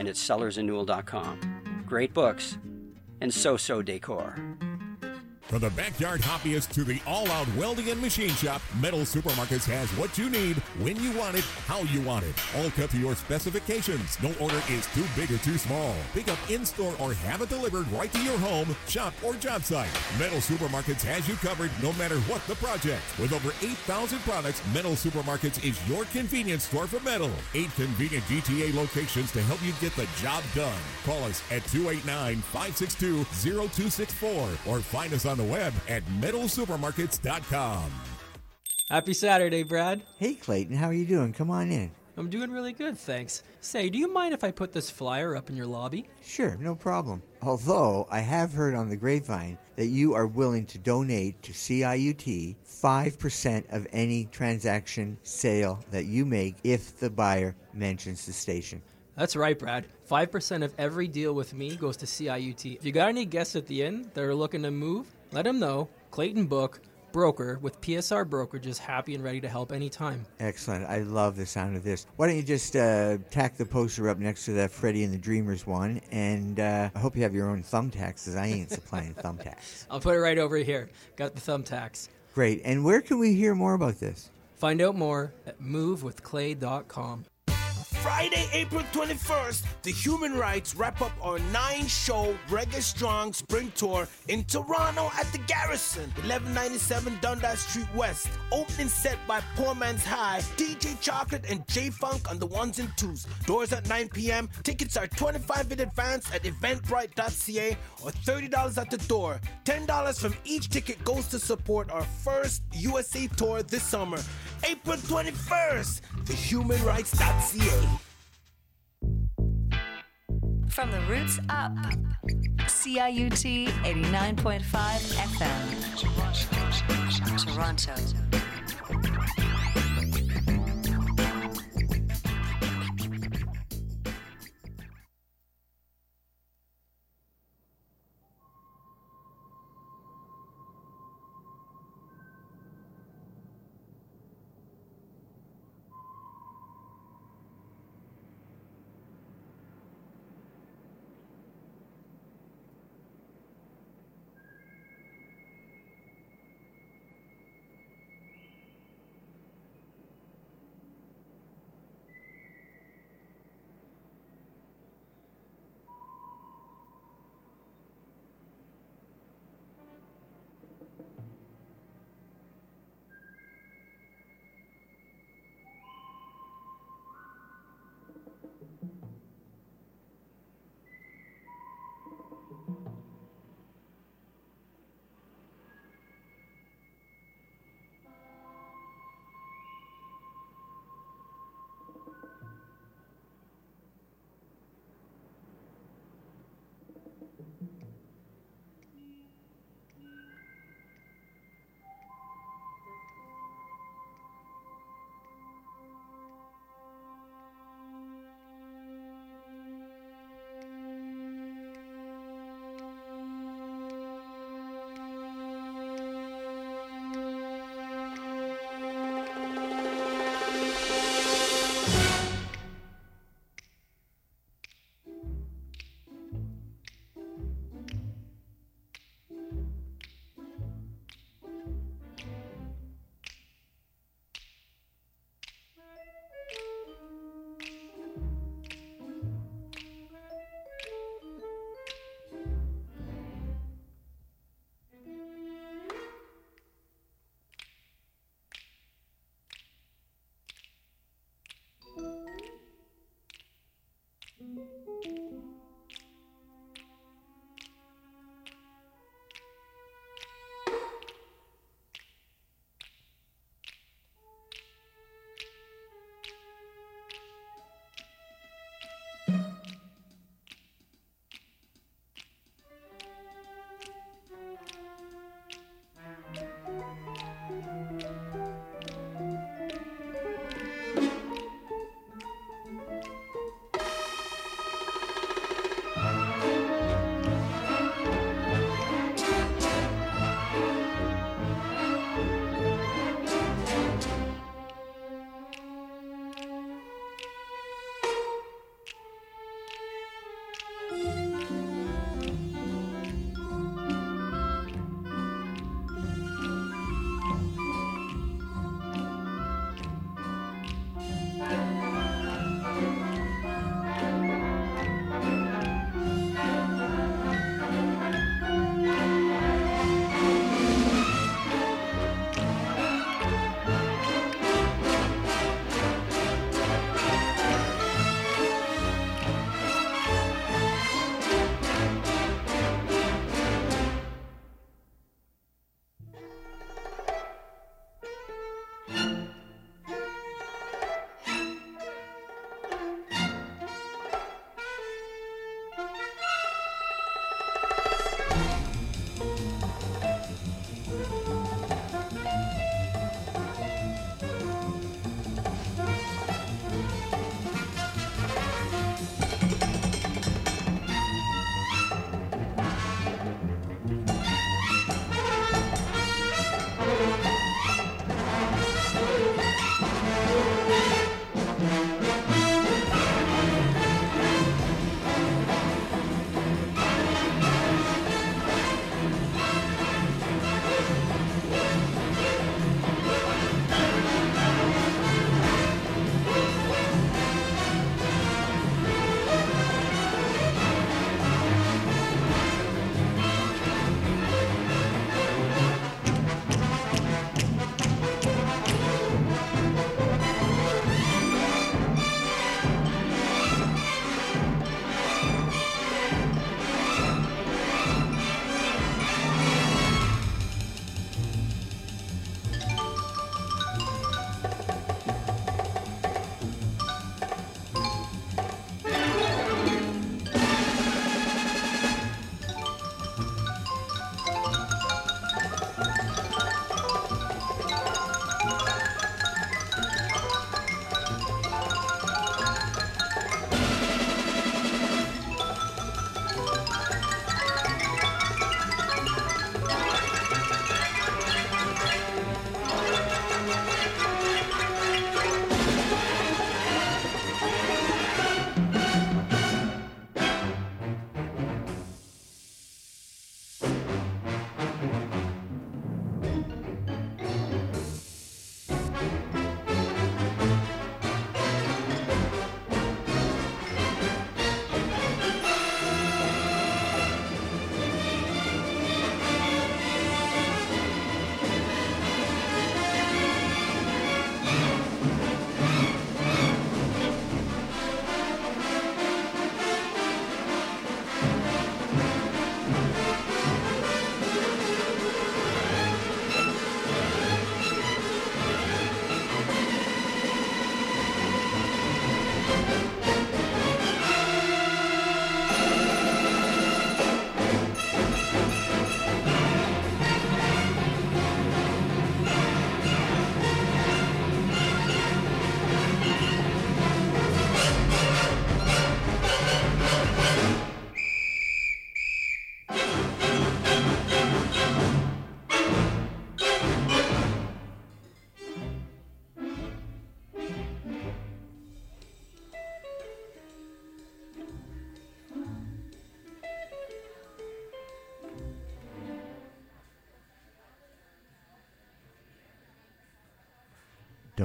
and at sellersandnewell.com. Great books and so-so decor. From the backyard hobbyist to the all-out welding and machine shop, Metal Supermarkets has what you need, when you want it, how you want it. All cut to your specifications. No order is too big or too small. Pick up in-store or have it delivered right to your home, shop, or job site. Metal Supermarkets has you covered no matter what the project. With over 8,000 products, Metal Supermarkets is your convenience store for metal. Eight convenient GTA locations to help you get the job done. Call us at 289-562-0264 or find us on the web at metalsupermarkets.com. Happy Saturday, Brad. Hey, Clayton, how are you doing? Come on in. I'm doing really good, thanks. Say, do you mind if I put this flyer up in your lobby? Sure, no problem. Although I have heard on the grapevine that you are willing to donate to CIUT 5% of any transaction sale that you make if the buyer mentions the station. That's right, Brad. 5% of every deal with me goes to CIUT. If you got any guests at the end that are looking to move, let him know. Clayton Book, broker with PSR Brokerages, happy and ready to help anytime. Excellent. I love the sound of this. Why don't you just uh, tack the poster up next to that Freddie and the Dreamers one? And uh, I hope you have your own thumbtacks, because I ain't supplying thumbtacks. I'll put it right over here. Got the thumbtacks. Great. And where can we hear more about this? Find out more at movewithclay.com. Friday, April 21st, the Human Rights wrap up our nine show Reggae Strong Spring Tour in Toronto at the Garrison, 1197 Dundas Street West. Opening set by Poor Man's High, DJ Chocolate, and J Funk on the ones and twos. Doors at 9 p.m. Tickets are 25 in advance at eventbrite.ca or $30 at the door. $10 from each ticket goes to support our first USA tour this summer. April 21st, thehumanrights.ca. From the roots up, CIUT 89.5 FM, Toronto.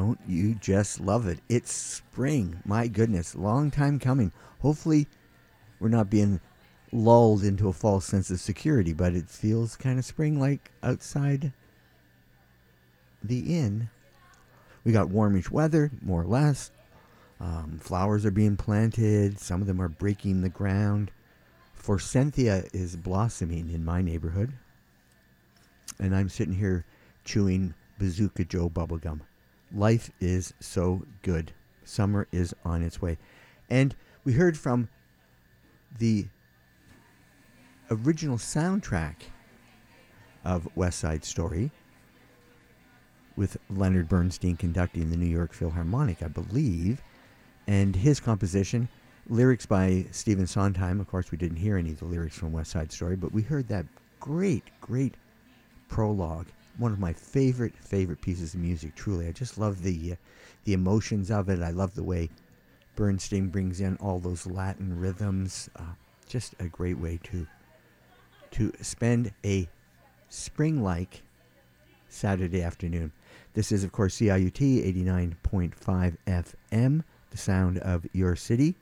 Don't you just love it? It's spring. My goodness, long time coming. Hopefully, we're not being lulled into a false sense of security, but it feels kind of spring like outside the inn. We got warmish weather, more or less. Um, flowers are being planted. Some of them are breaking the ground. Forsythia is blossoming in my neighborhood. And I'm sitting here chewing Bazooka Joe bubblegum. Life is so good. Summer is on its way. And we heard from the original soundtrack of West Side Story with Leonard Bernstein conducting the New York Philharmonic, I believe, and his composition, lyrics by Stephen Sondheim. Of course, we didn't hear any of the lyrics from West Side Story, but we heard that great, great prologue. One of my favorite, favorite pieces of music. Truly, I just love the uh, the emotions of it. I love the way Bernstein brings in all those Latin rhythms. Uh, just a great way to to spend a spring-like Saturday afternoon. This is, of course, CIUT 89.5 FM, the sound of your city.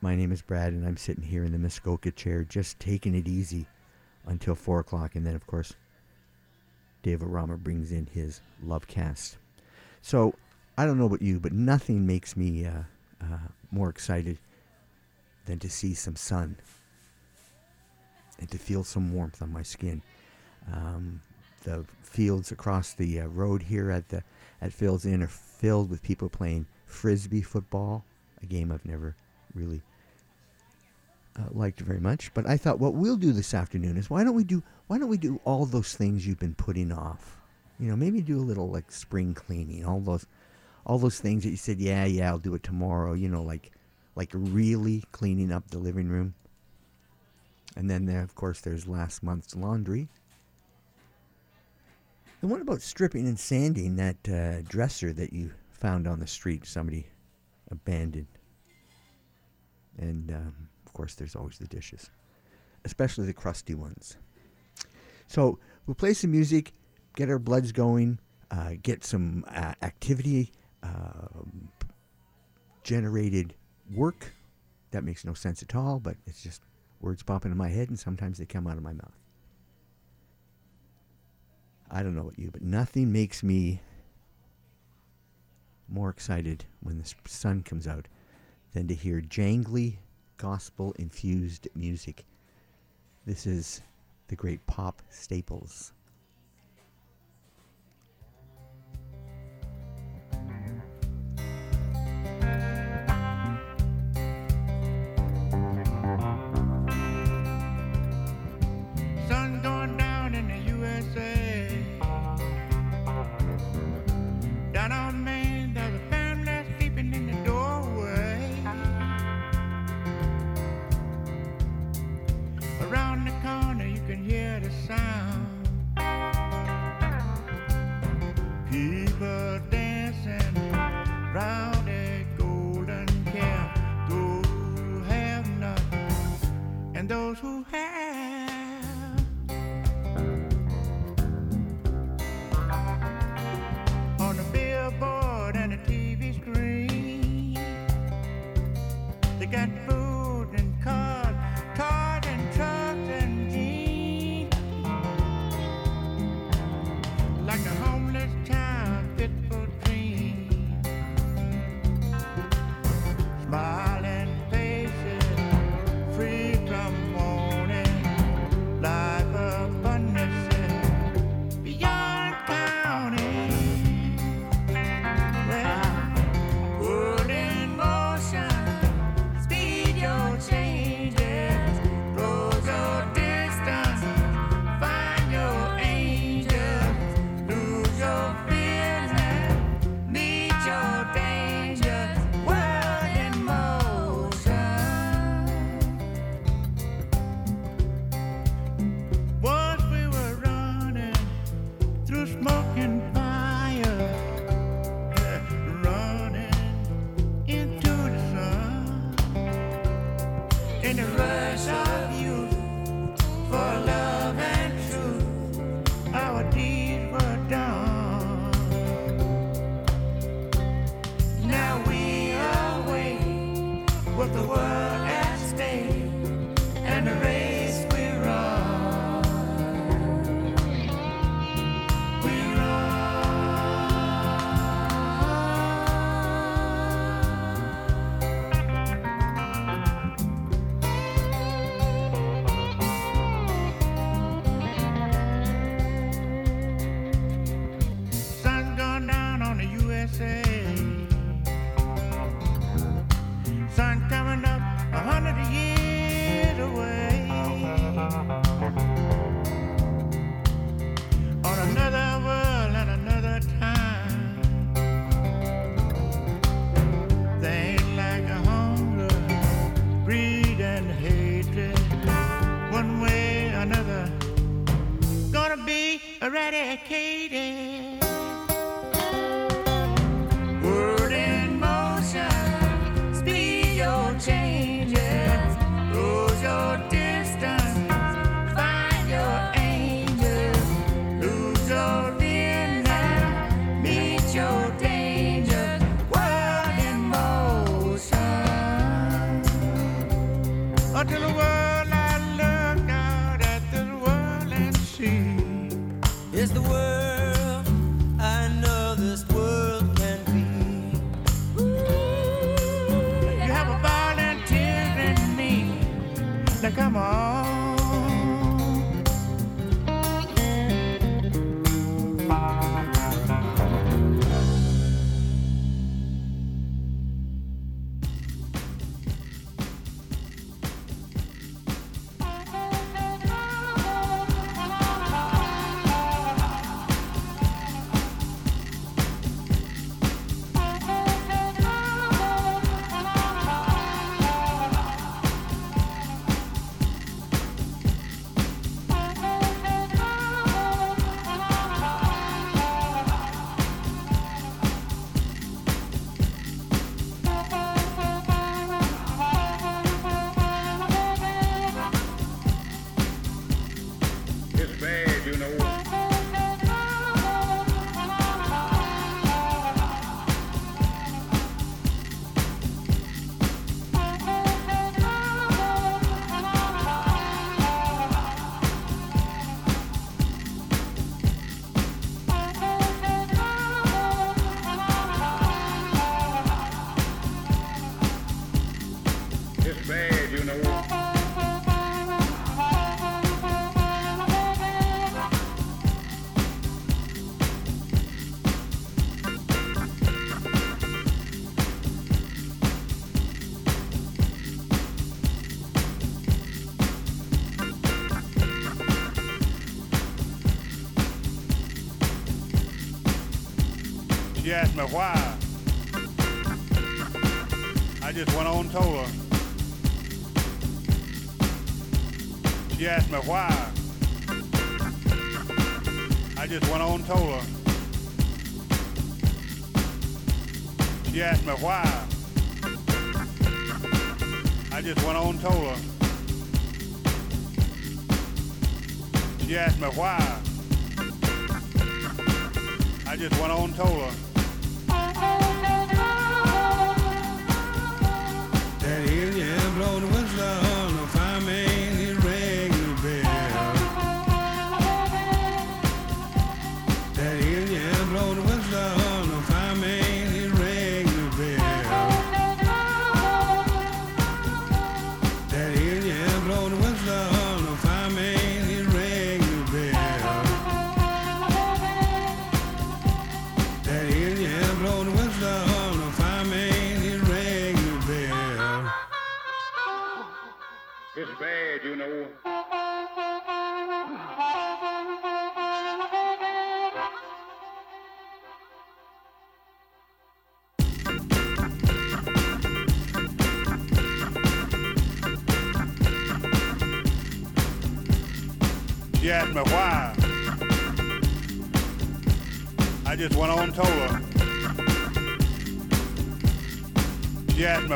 My name is Brad, and I'm sitting here in the Muskoka chair, just taking it easy until 4 o'clock. And then, of course, David Rama brings in his love cast. So, I don't know about you, but nothing makes me uh, uh, more excited than to see some sun and to feel some warmth on my skin. Um, the fields across the uh, road here at the at Phil's Inn are filled with people playing frisbee football, a game I've never really uh, liked very much. But I thought what we'll do this afternoon is why don't we do why don't we do all those things you've been putting off? You know, maybe do a little like spring cleaning, all those all those things that you said, yeah, yeah, I'll do it tomorrow. You know, like like really cleaning up the living room. And then there, of course, there's last month's laundry. And what about stripping and sanding that uh, dresser that you found on the street? Somebody abandoned. And um, course, there's always the dishes, especially the crusty ones. So we'll play some music, get our bloods going, uh, get some uh, activity um, generated work. That makes no sense at all, but it's just words pop into my head and sometimes they come out of my mouth. I don't know about you, but nothing makes me more excited when the sun comes out than to hear jangly, gospel infused music. This is the great pop staples.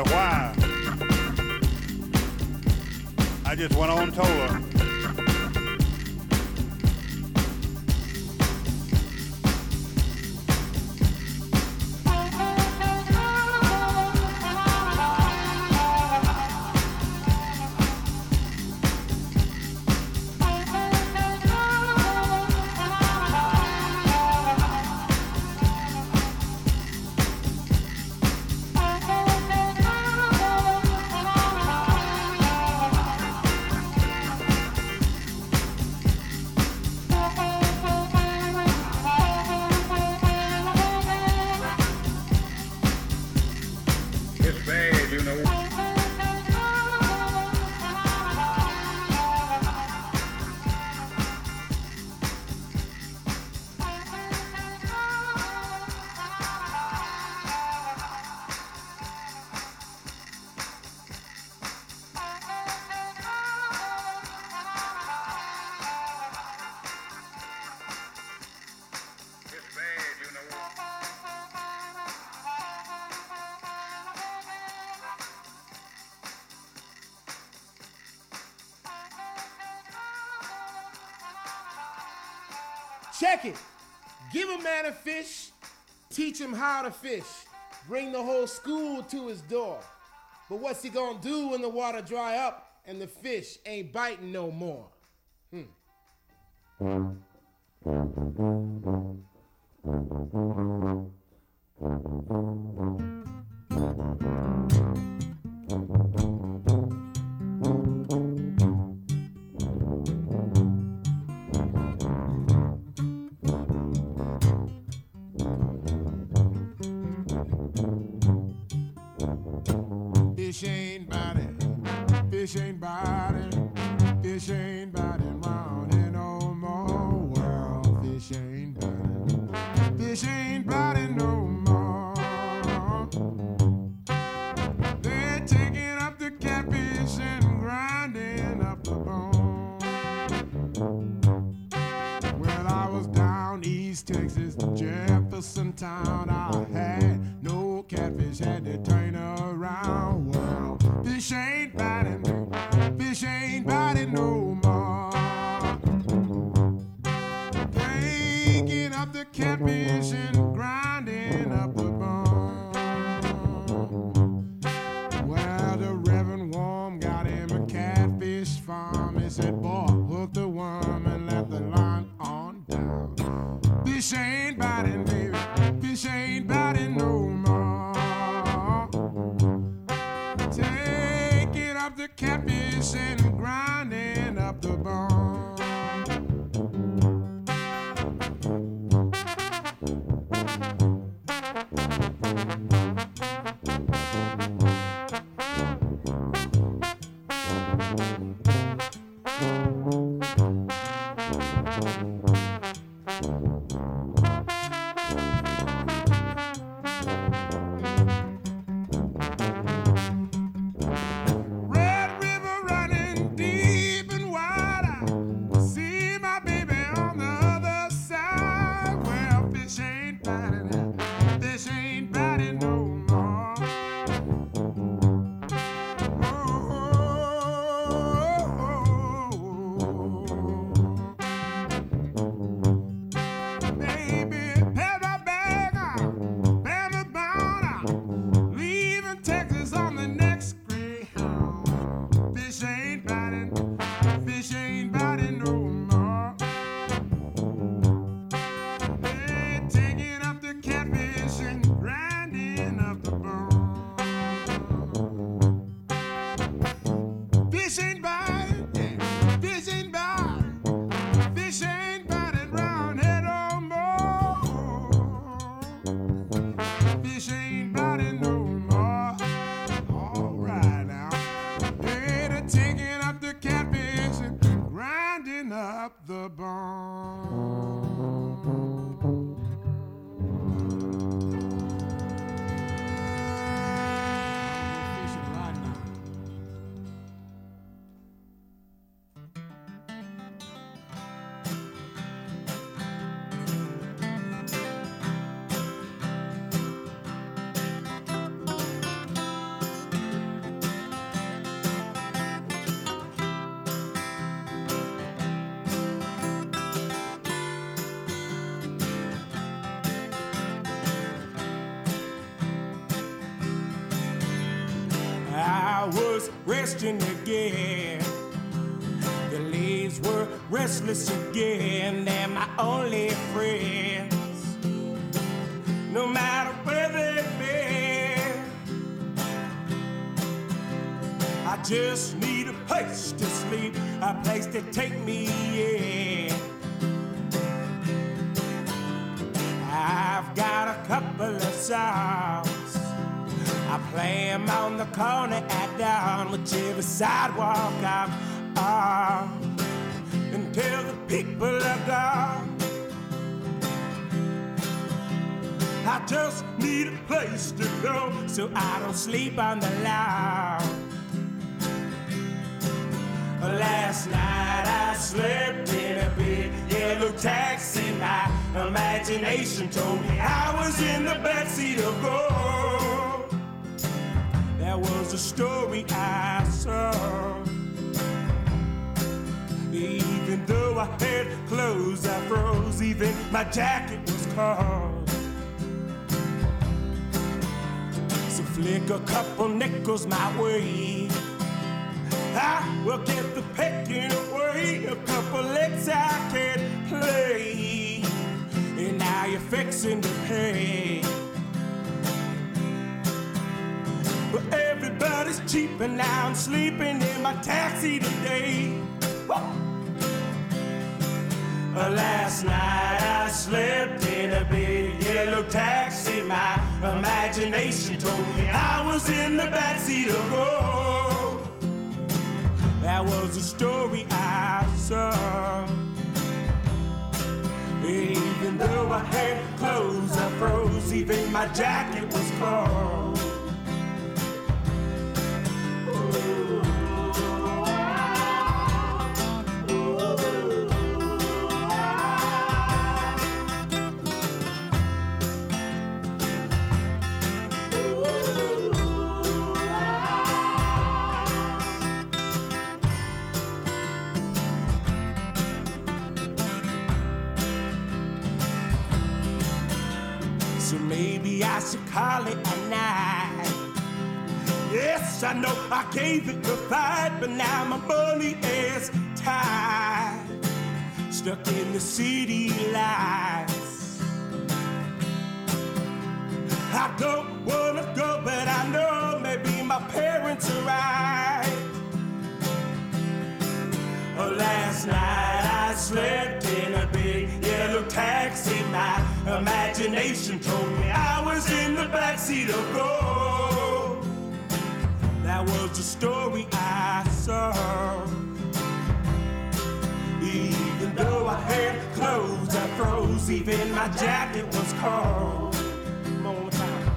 Why. I just went on her. Him how to fish, bring the whole school to his door. But what's he gonna do when the water dry up and the fish ain't biting no more? Hmm. Fish ain't biting, fish ain't biting round here no more. Well, fish ain't biting, fish ain't biting no more. They're taking up the catfish and grinding up the bone. Well, I was down East Texas, Jefferson Town. I had no catfish, had to turn around. Well, fish ain't catfish again. The leaves were restless again. They're my only friends. No matter where they've been, I just need a place to sleep, a place to take me in. I've got a couple of songs I play 'em on the corner at dawn, whichever sidewalk I'm on, until the people are gone. I just need a place to go so I don't sleep on the lawn. Last night I slept in a big yellow taxi. My imagination told me I was in the backseat of gold. Was a story I saw. Even though I had clothes, I froze. Even my jacket was cold. So flick a couple nickels my way. I will get the pecking away. A couple legs I can play. And now you're fixing to pay. Everybody's cheap and now I'm sleeping in my taxi today. Woo! Uh, Last night I slept in a big yellow taxi. My imagination told me I was in the backseat of gold. That was a story I saw. Even though I had clothes, I froze. Even my jacket was cold. So maybe I should call it. I know I gave it a fight, but now my money is tied. Stuck in the city lights. I don't wanna go, but I know maybe my parents are right. Oh, last night I slept in a big yellow taxi. My imagination told me I was in the backseat of gold. That was the story I saw. Even though I had clothes, I froze. Even my jacket was cold. Time.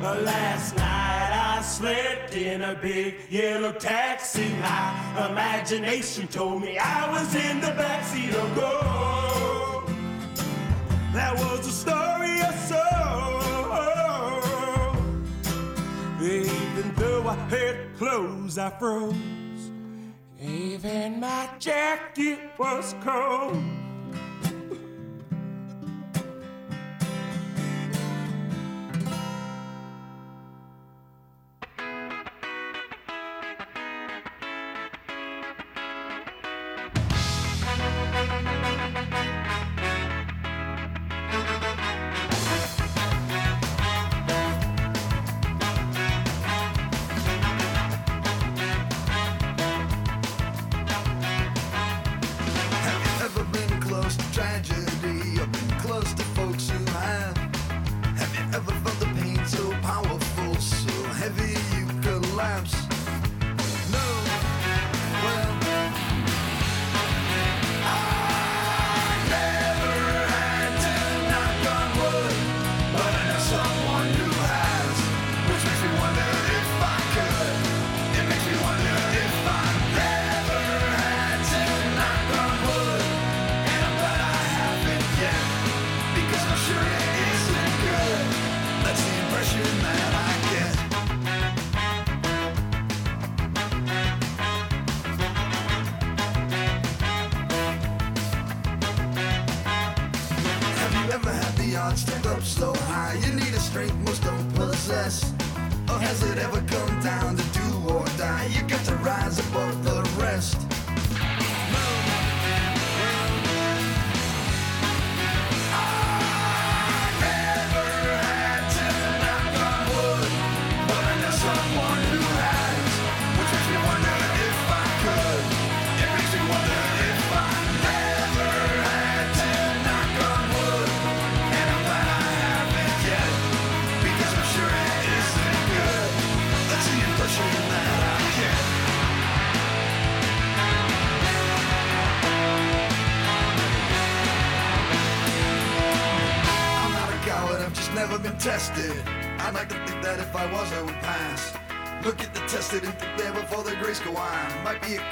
Uh, Last night I slept in a big yellow taxi. My imagination told me I was in the backseat of gold. That was the story I saw. I had clothes, I froze. Even my jacket was cold.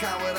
Might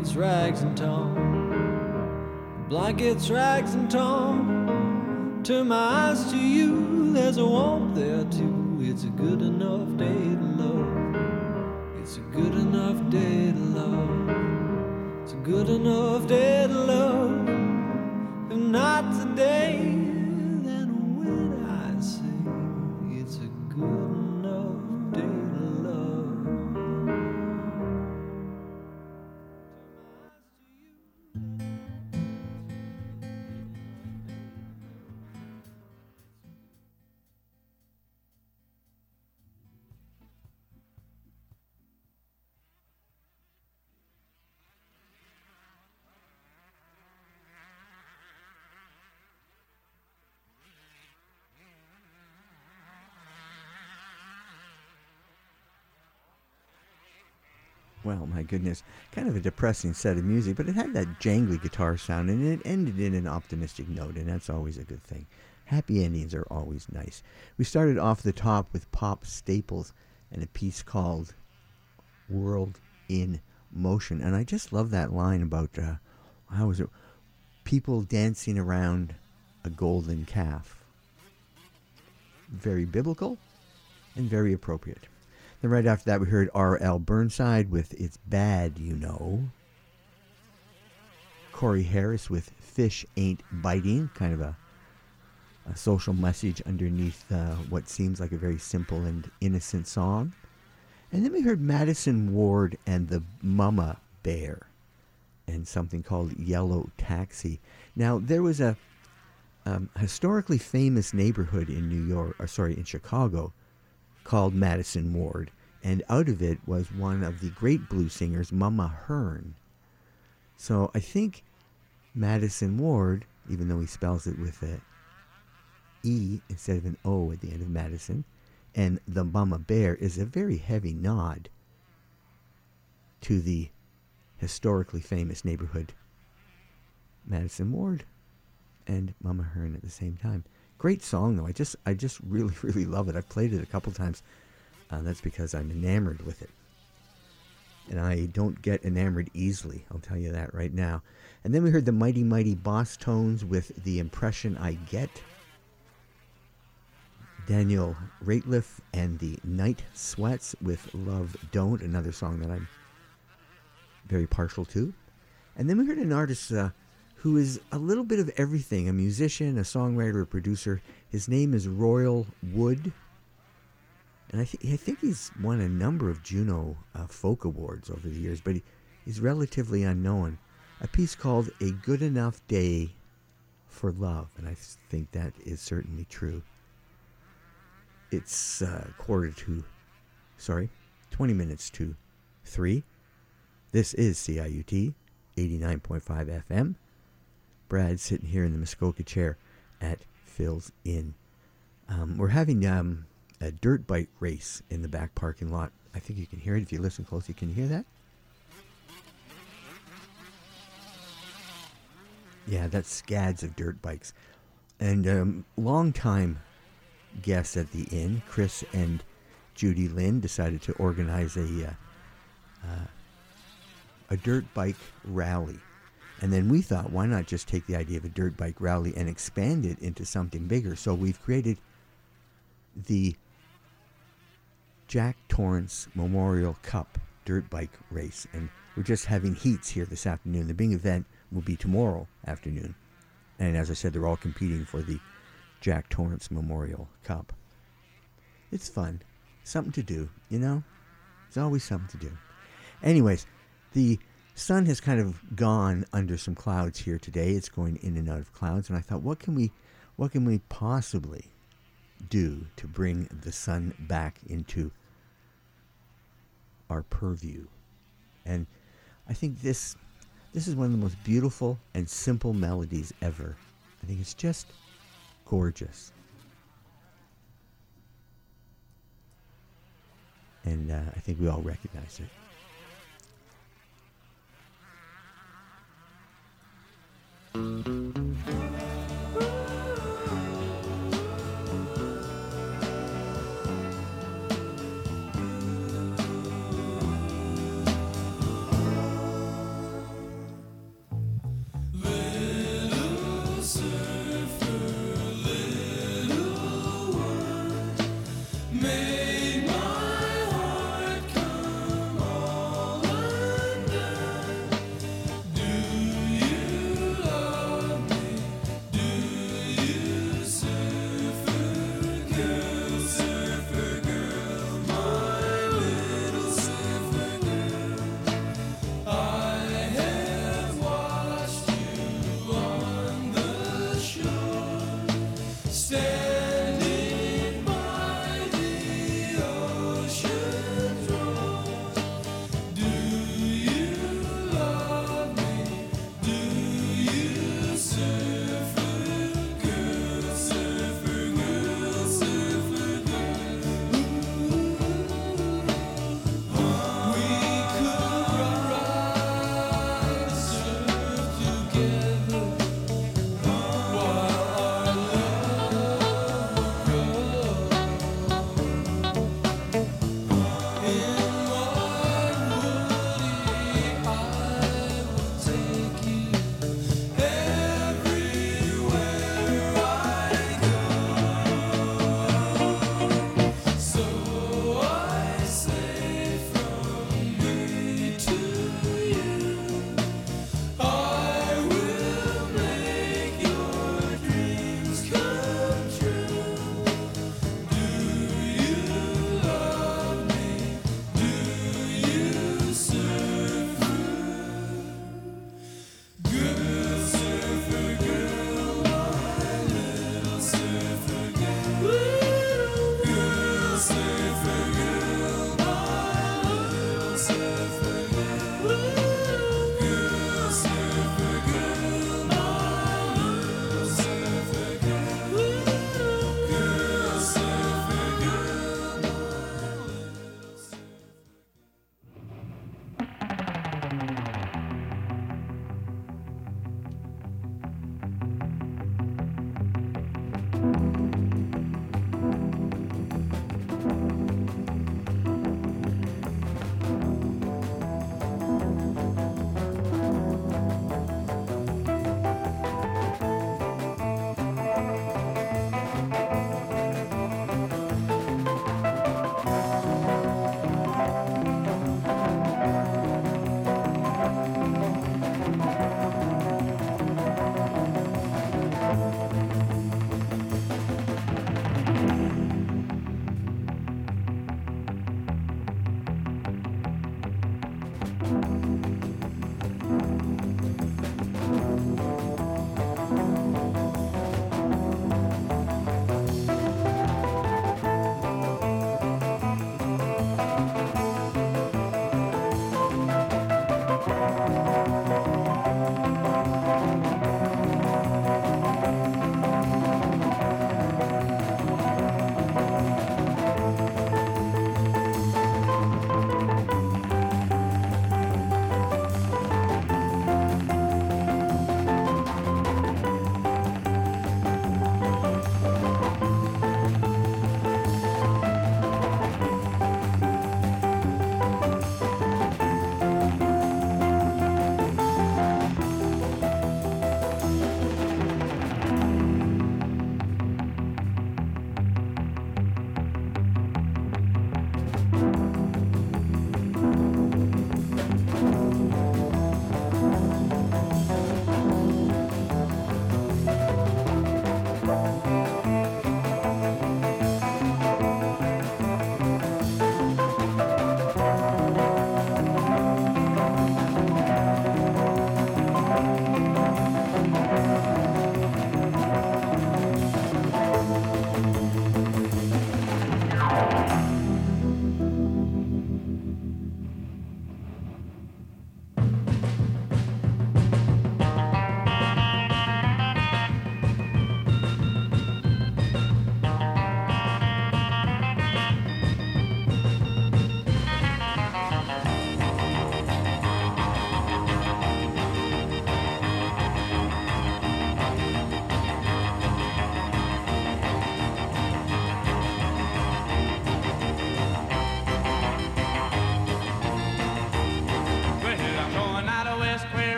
blankets, rags, and torn, blankets, rags, and torn. Turn my eyes to you, there's a warmth there too. Well, my goodness, kind of a depressing set of music, but it had that jangly guitar sound, and it ended in an optimistic note, and that's always a good thing. Happy endings are always nice. We started off the top with Pops Staples and a piece called "World in Motion," and I just love that line about uh, how was it? People dancing around a golden calf. Very biblical and very appropriate. Then right after that, we heard R.L. Burnside with It's Bad, You Know. Corey Harris with Fish Ain't Biting, kind of a, a social message underneath uh, what seems like a very simple and innocent song. And then we heard Madisen Ward and the Mama Bear and something called Yellow Taxi. Now, there was a um, historically famous neighborhood in New York, or sorry, in Chicago, called Madison Ward, and out of it was one of the great blues singers, Mama Hearn. So I think Madisen Ward, even though he spells it with a E instead of an O at the end of Madison, and the Mama Bear is a very heavy nod to the historically famous neighborhood, Madison Ward and Mama Hearn at the same time. Great song though. I just I just really really love it. I've played it a couple times. Uh, that's because I'm enamored with it. And I don't get enamored easily, I'll tell you that right now. And then we heard the Mighty Mighty Bosstones with The Impression I Get. Daniel Rateliff and the Night Sweats with Love Don't, another song that I'm very partial to. And then we heard an artist uh, who is a little bit of everything a musician, a songwriter, a producer. His name is Royal Wood. And I, th- I think he's won a number of Juno uh, Folk Awards over the years, but he, he's relatively unknown. A piece called A Good Enough Day for Love, and I think that is certainly true. It's uh, quarter to, sorry, 20 minutes to 3. This is CIUT 89.5 FM. Brad sitting here in the Muskoka chair at Phil's Inn. Um, we're having um, a dirt bike race in the back parking lot. I think you can hear it if you listen closely. Can you hear that? Yeah, that's scads of dirt bikes. And um, long-time guests at the inn, Chris and Judy Lynn, decided to organize a uh, uh, a dirt bike rally. And then we thought, why not just take the idea of a dirt bike rally and expand it into something bigger? So we've created the Jack Torrance Memorial Cup dirt bike race. And we're just having heats here this afternoon. The big event will be tomorrow afternoon. And as I said, they're all competing for the Jack Torrance Memorial Cup. It's fun. Something to do, you know? It's always something to do. Anyways, the sun has kind of gone under some clouds here today. It's going in and out of clouds, and I thought, what can we, what can we possibly do to bring the sun back into our purview? And I think this, this is one of the most beautiful and simple melodies ever. I think it's just gorgeous. And uh, I think we all recognize it. Made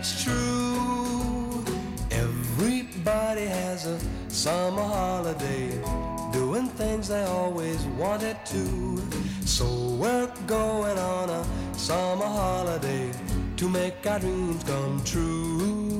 it's true. Everybody has a summer holiday, doing things they always wanted to. So we're going on a summer holiday to make our dreams come true.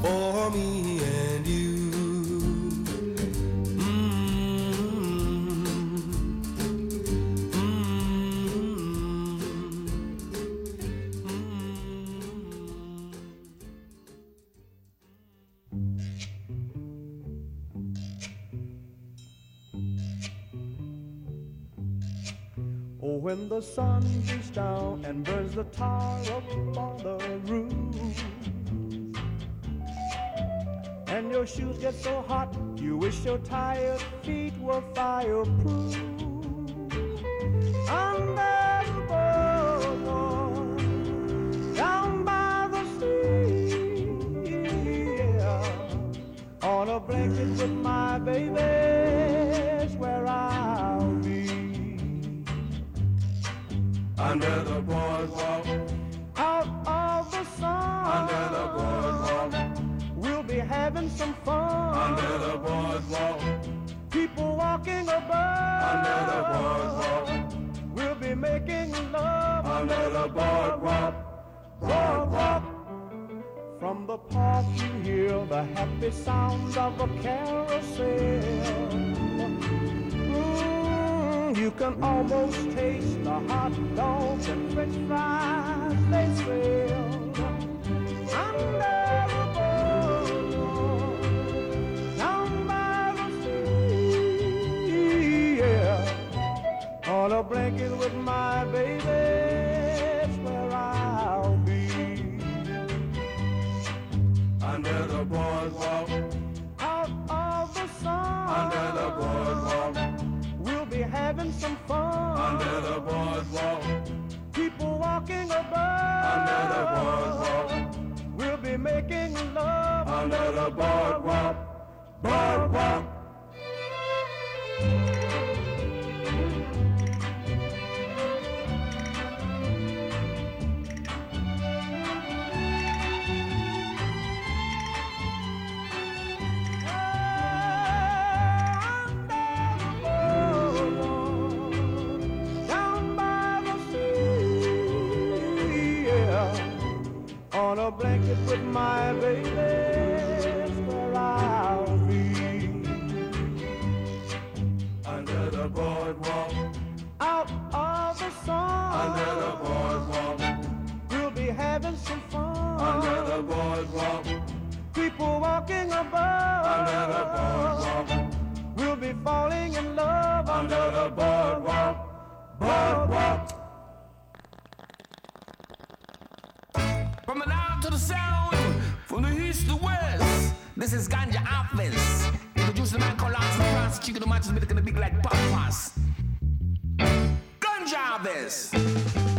for me and you. Mm-hmm. Oh, when the sun beats down and burns the tar up on the roof, and your shoes get so hot, you wish your tired feet were fireproof. Under the boardwalk, down by the sea, on a blanket with my baby's where I'll be. Under the boardwalk, out of the sun. Under the boardwalk be having some fun under the boardwalk. People walking about under the boardwalk. We'll be making love under the boardwalk. Boardwalk. From the park you hear the happy sounds of a carousel. Mm, you can almost taste the hot dogs and french fries they sell. Under On a blanket with my baby, that's where I'll be. Under the boardwalk, out of the sun. Under the boardwalk, we'll be having some fun. Under the boardwalk, people walking above. Under the boardwalk, we'll be making love. Under the boardwalk, boardwalk. my baby's where I'll be. Under the boardwalk, out of the sun. Under the boardwalk, we'll be having some fun. Under the boardwalk, people walking above. Under the boardwalk, we'll be falling in love. Under the boardwalk, boardwalk. east to west. This is Ganja Office. Introduce the man called Lance Ross. Chicken the matches, but it's gonna be like Papas. Ganja Office.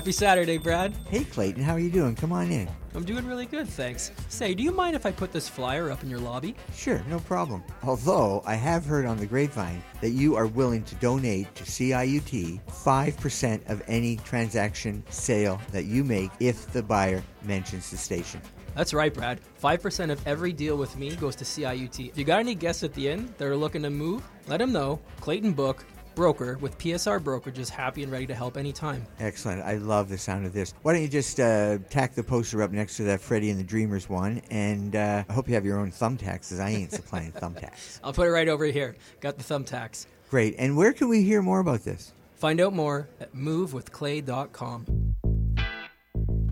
Happy Saturday, Brad. Hey, Clayton, how are you doing? Come on in. I'm doing really good, thanks. Say, do you mind if I put this flyer up in your lobby? Sure, no problem. Although I have heard on the grapevine that you are willing to donate to CIUT 5% of any transaction sale that you make if the buyer mentions the station. That's right, Brad. 5% of every deal with me goes to CIUT. If you got any guests at the end that are looking to move, let them know. Clayton Book, broker with PSR Brokerages, happy and ready to help anytime. Excellent. I love the sound of this. Why don't you just uh, tack the poster up next to that Freddie and the Dreamers one? And uh, I hope you have your own thumbtacks, because I ain't supplying thumbtacks. I'll put it right over here. Got the thumbtacks. Great. And where can we hear more about this? Find out more at movewithclay.com.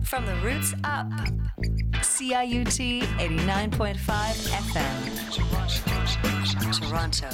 From the roots up, CIUT 89.5 FM, Toronto.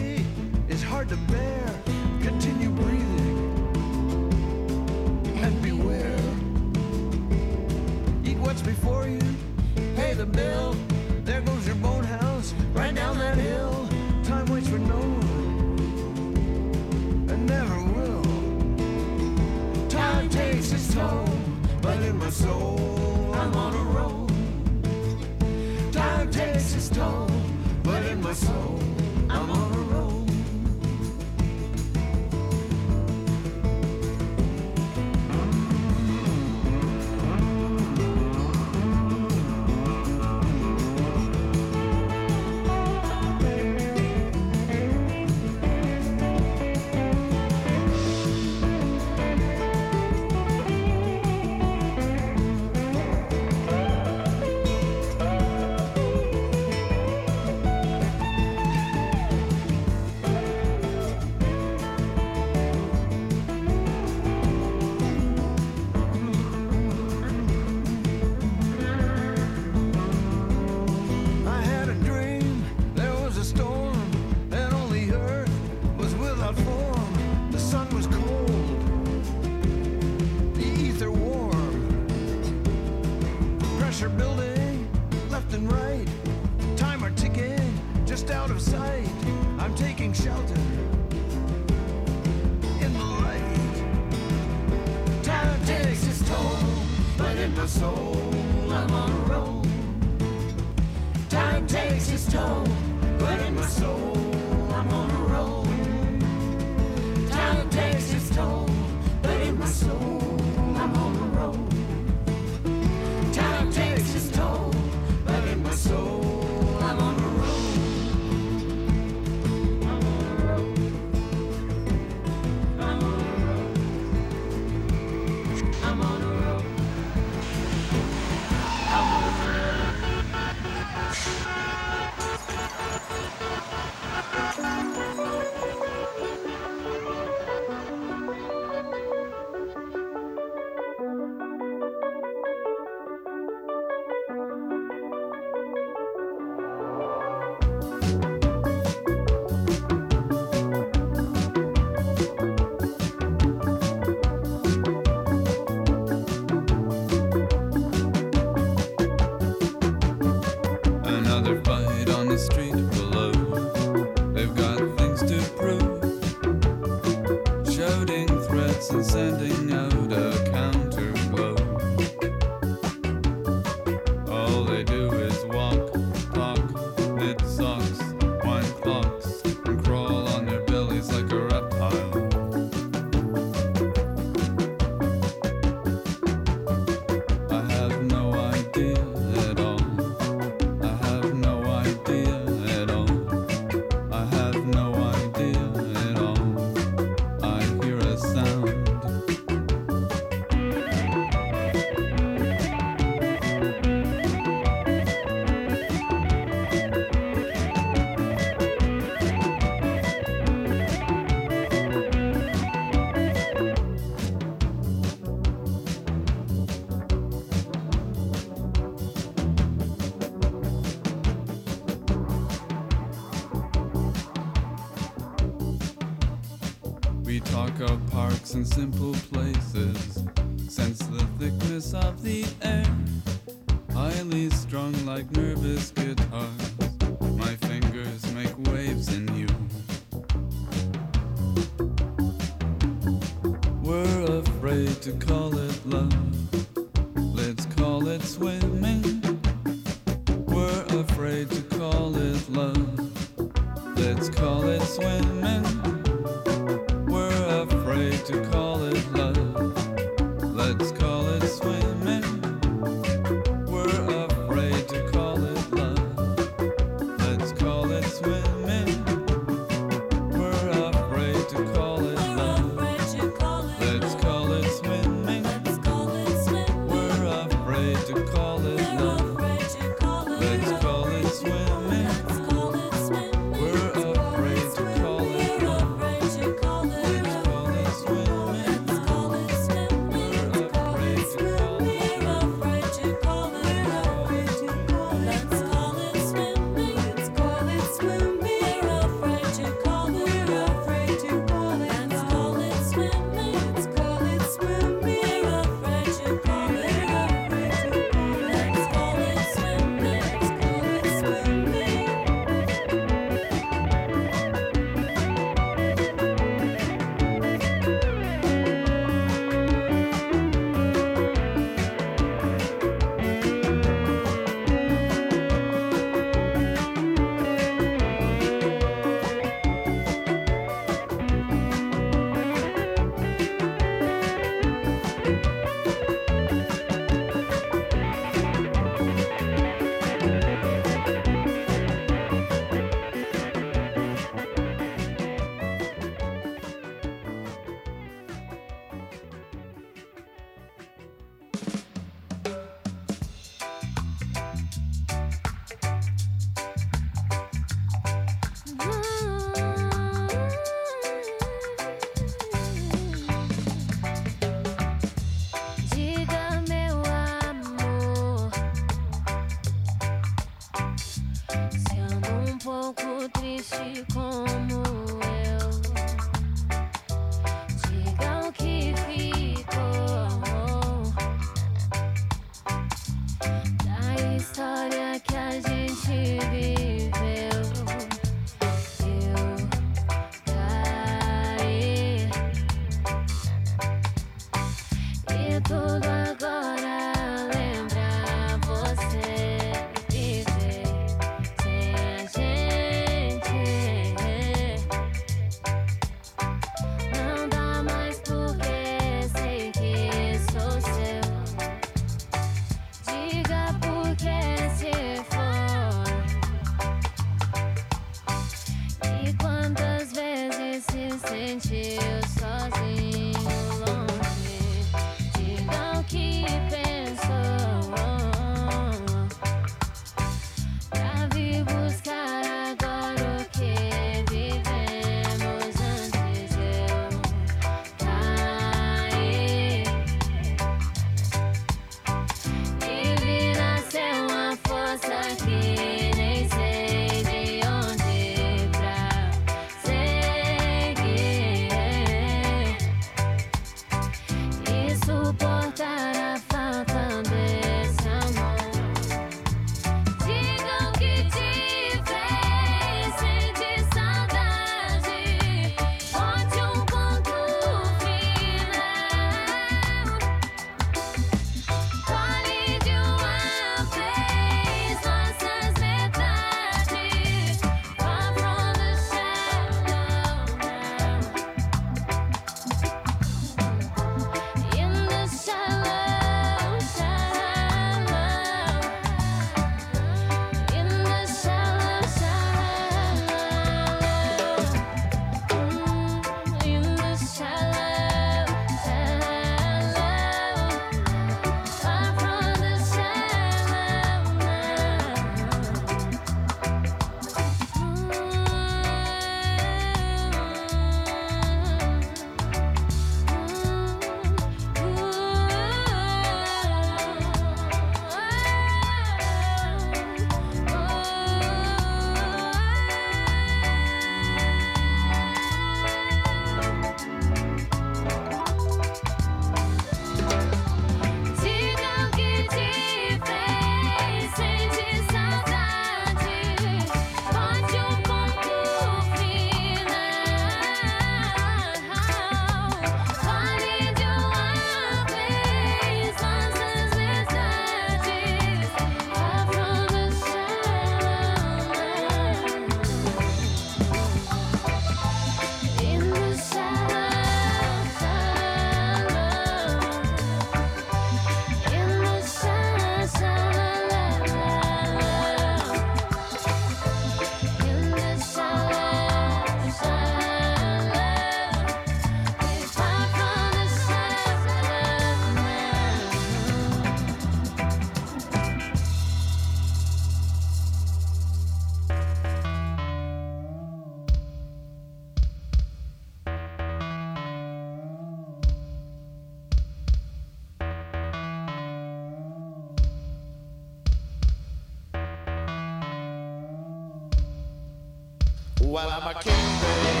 while I'm a king.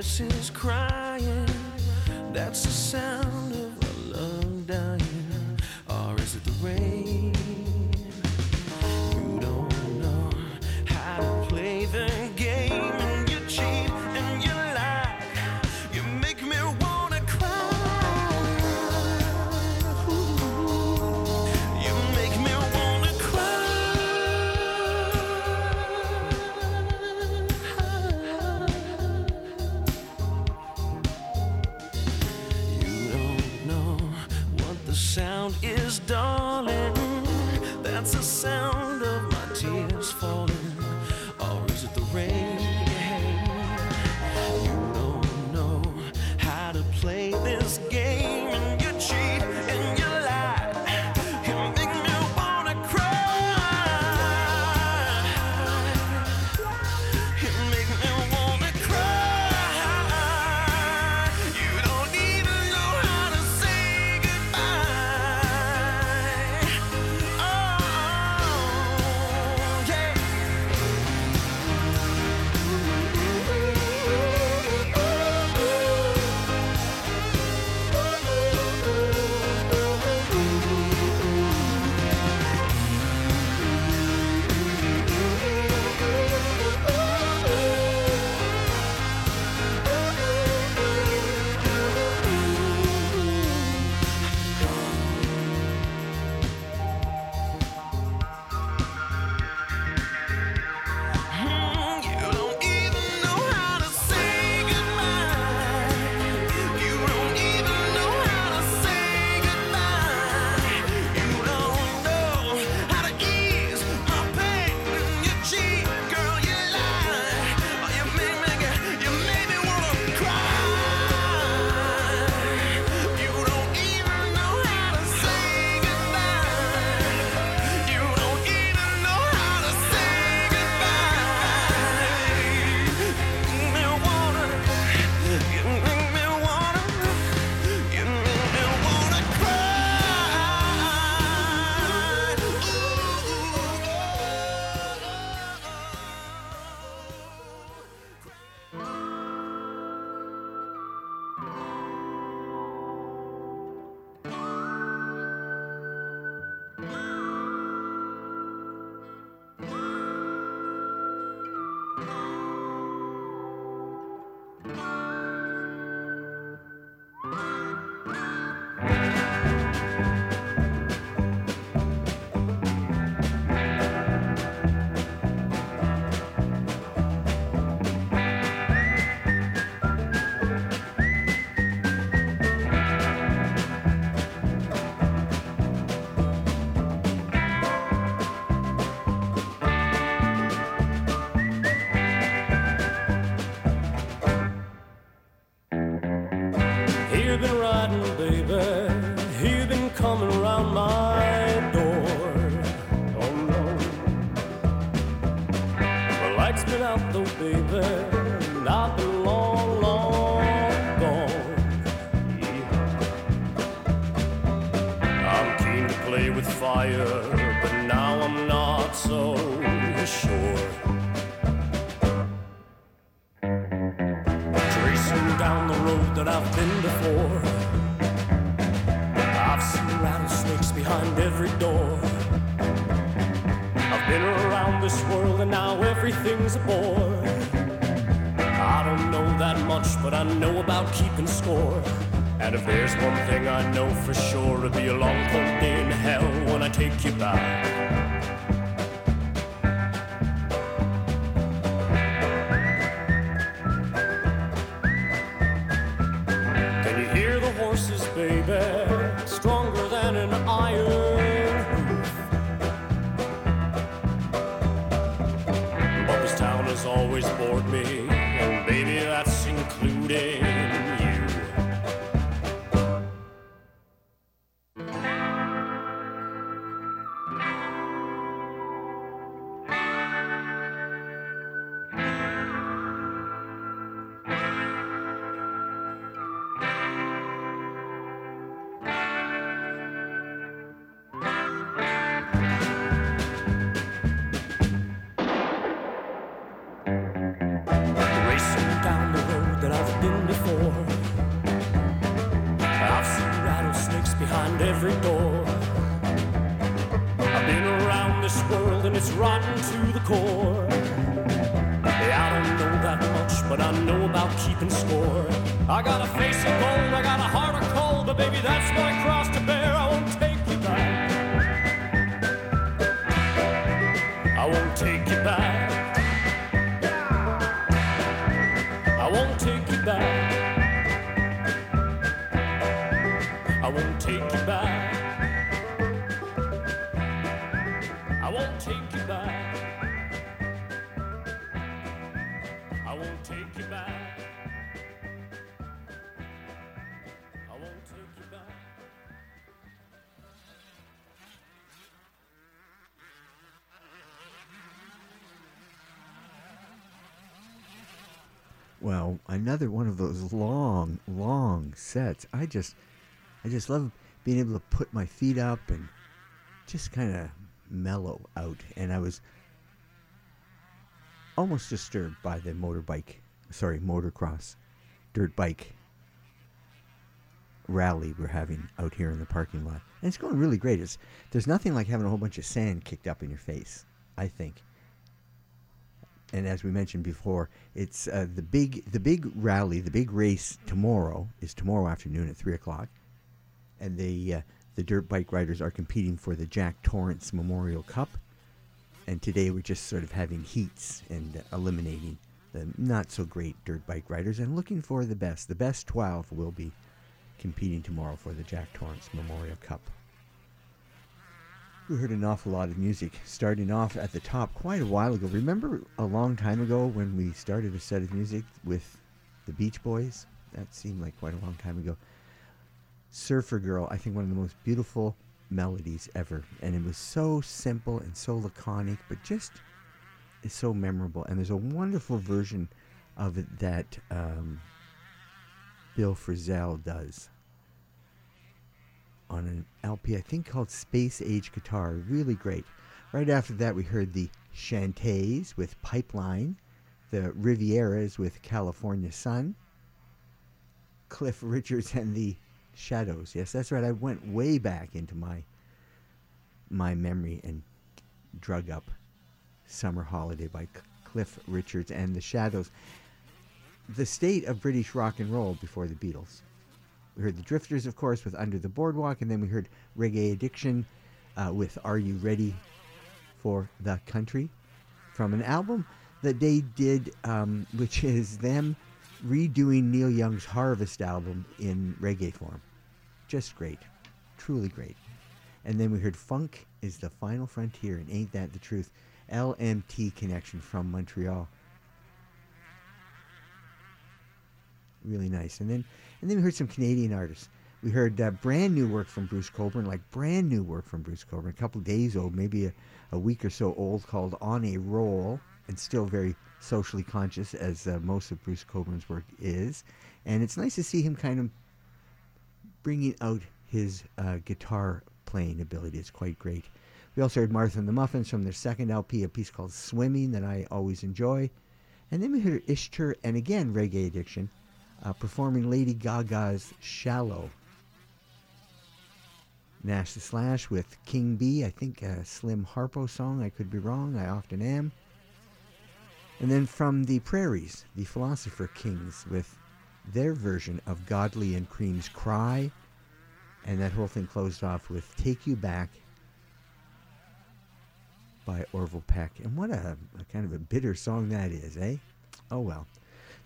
nurse is crying. That's the sound. That I've been before. I've seen rattlesnakes behind every door. I've been around this world and now everything's a bore. I don't know that much, but I know about keeping score. And if there's one thing I know for sure, it'll be a long cold day in hell when I take you back. Those long, long sets. I just, I just love being able to put my feet up and just kind of mellow out. And I was almost disturbed by the motorbike, sorry, motocross, dirt bike rally we're having out here in the parking lot. And it's going really great. It's there's nothing like having a whole bunch of sand kicked up in your face. I think and as we mentioned before, it's uh, the big the big rally, the big race tomorrow is tomorrow afternoon at three o'clock, and the uh, the dirt bike riders are competing for the Jack Torrance Memorial Cup, and today we're just sort of having heats and uh, eliminating the not so great dirt bike riders and looking for the best. The best twelve will be competing tomorrow for the Jack Torrance Memorial Cup. We heard an awful lot of music starting off at the top quite a while ago. Remember a long time ago when we started a set of music with the Beach Boys? That seemed like quite a long time ago. Surfer Girl, I think one of the most beautiful melodies ever. And it was so simple and so laconic, but just is so memorable. And there's a wonderful version of it that um, Bill Frisell does on an LP, I think called Space Age Guitar. Really great. Right after that, we heard the Chantays with Pipeline, the Rivieras with California Sun, Cliff Richards and the Shadows. Yes, that's right. I went way back into my my memory and drug up Summer Holiday by C- Cliff Richards and the Shadows. The state of British rock and roll before the Beatles. We heard the Drifters, of course, with Under the Boardwalk, and then we heard Reggae Addiction uh, with Are You Ready for the Country from an album that they did, um, which is them redoing Neil Young's Harvest album in reggae form. Just great. Truly great. And then we heard Funk is the Final Frontier, and Ain't That the Truth? LMT Connection from Montreal. Really nice. And then and then we heard some Canadian artists. We heard uh, brand new work from Bruce Cockburn, like brand new work from Bruce Cockburn, a couple days old, maybe a, a week or so old, called On a Roll, and still very socially conscious as uh, most of Bruce Cockburn's work is, and it's nice to see him kind of bringing out his uh, guitar playing ability. It's quite great. We also heard Martha and the Muffins from their second LP, a piece called Swimming that I always enjoy. And then we heard Ishtar and again Reggae Addiction uh, performing Lady Gaga's Shallow. Nash the Slash with King Bee, I think a Slim Harpo song. I could be wrong, I often am. And then from the Prairies, the Philosopher Kings with their version of Godley and Creme's Cry. And that whole thing closed off with Take You Back by Orville Peck. And what a, a kind of a bitter song that is, eh? Oh well.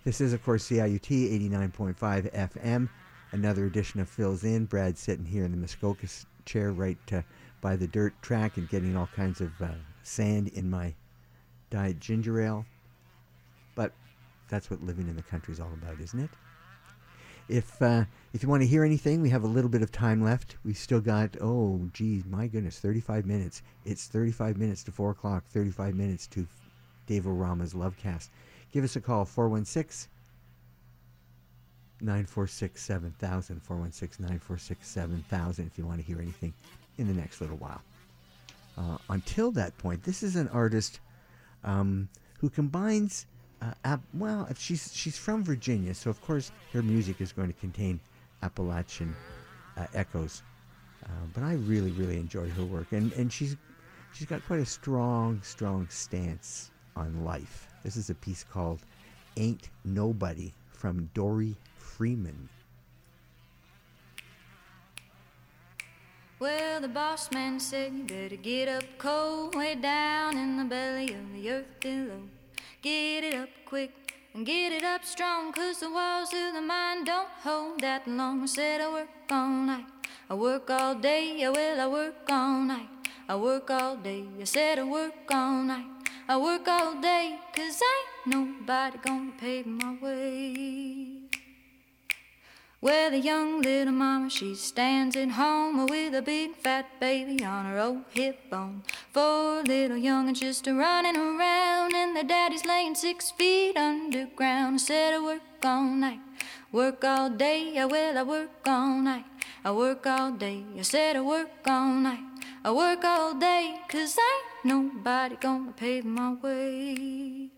This is, of course, CIUT 89.5 FM. Another edition of Phil's Inn. Brad sitting here in the Muskoka chair right uh, by the dirt track and getting all kinds of uh, sand in my diet ginger ale. But that's what living in the country is all about, isn't it? If uh, if you want to hear anything, we have a little bit of time left. We've still got oh geez, my goodness, 35 minutes. It's 35 minutes to four o'clock. 35 minutes to Dave Orama's Lovecast. Give us a call 416 946 7000 416 946 7000 if you want to hear anything in the next little while. Uh, until that point, this is an artist um, who combines. Uh, well, if she's she's from Virginia, so of course her music is going to contain Appalachian uh, echoes. Uh, but I really, really enjoy her work, and and she's she's got quite a strong, strong stance on life. This is a piece called "Ain't Nobody" from Dori Freeman. Well, the boss man said you better get up cold, way down in the belly of the earth below. Get it up quick and get it up strong, cause the walls of the mind don't hold that long. I said I work all night, I work all day, yeah, well, I work all night, I work all day. I said I work all night, I work all day, cause ain't nobody gonna pave my way. Well, the young little mama, she stands at home with a big fat baby on her old hip bone. Four little young'uns just a running around, and their daddy's laying six feet underground. I said I work all night, work all day, I well, I work all night, I work all day. I said I work all night, I work all day, cause ain't nobody gonna pave my way.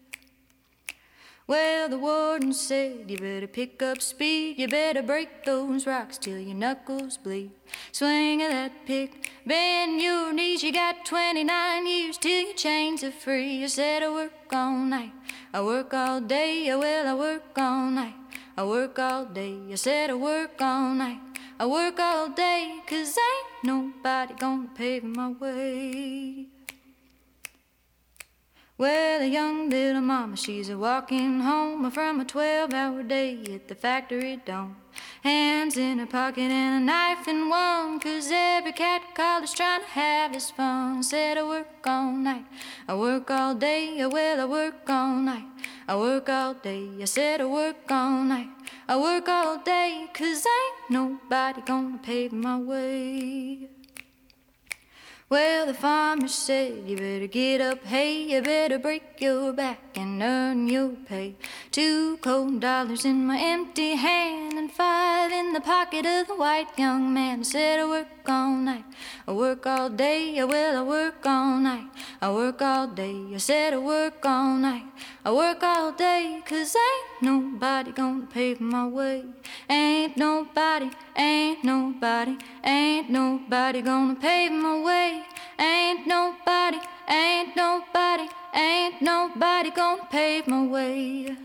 Well, the warden said, You better pick up speed. You better break those rocks till your knuckles bleed. Swing of that pick, bend your knees. You got 29 years till your chains are free. I said, I work all night. I work all day. Yeah, well, I work all night. I work all day. I said, I work all night. I work all day. Cause ain't nobody gonna pave my way. Well, a young little mama, she's a walking home from a 12 hour day at the factory dome. Hands in her pocket and a knife in one, cause every cat collar's trying to have his fun. Said I work all night, I work all day, well, I work all night, I work all day. I said I work all night, I work all day, cause ain't nobody gonna pave my way. Well, the farmer said, You better get up, hey, you better break your back and earn your pay. Two cold dollars in my empty hand and five in the pocket of the white young man. I said, I work all night, I work all day, yeah, well, I work all night, I work all day. I said, I work all night, I work all day, cause ain't nobody gonna pave my way. Ain't nobody, ain't nobody, ain't nobody gonna pave my way. Ain't nobody, ain't nobody, ain't nobody gonna pave my way.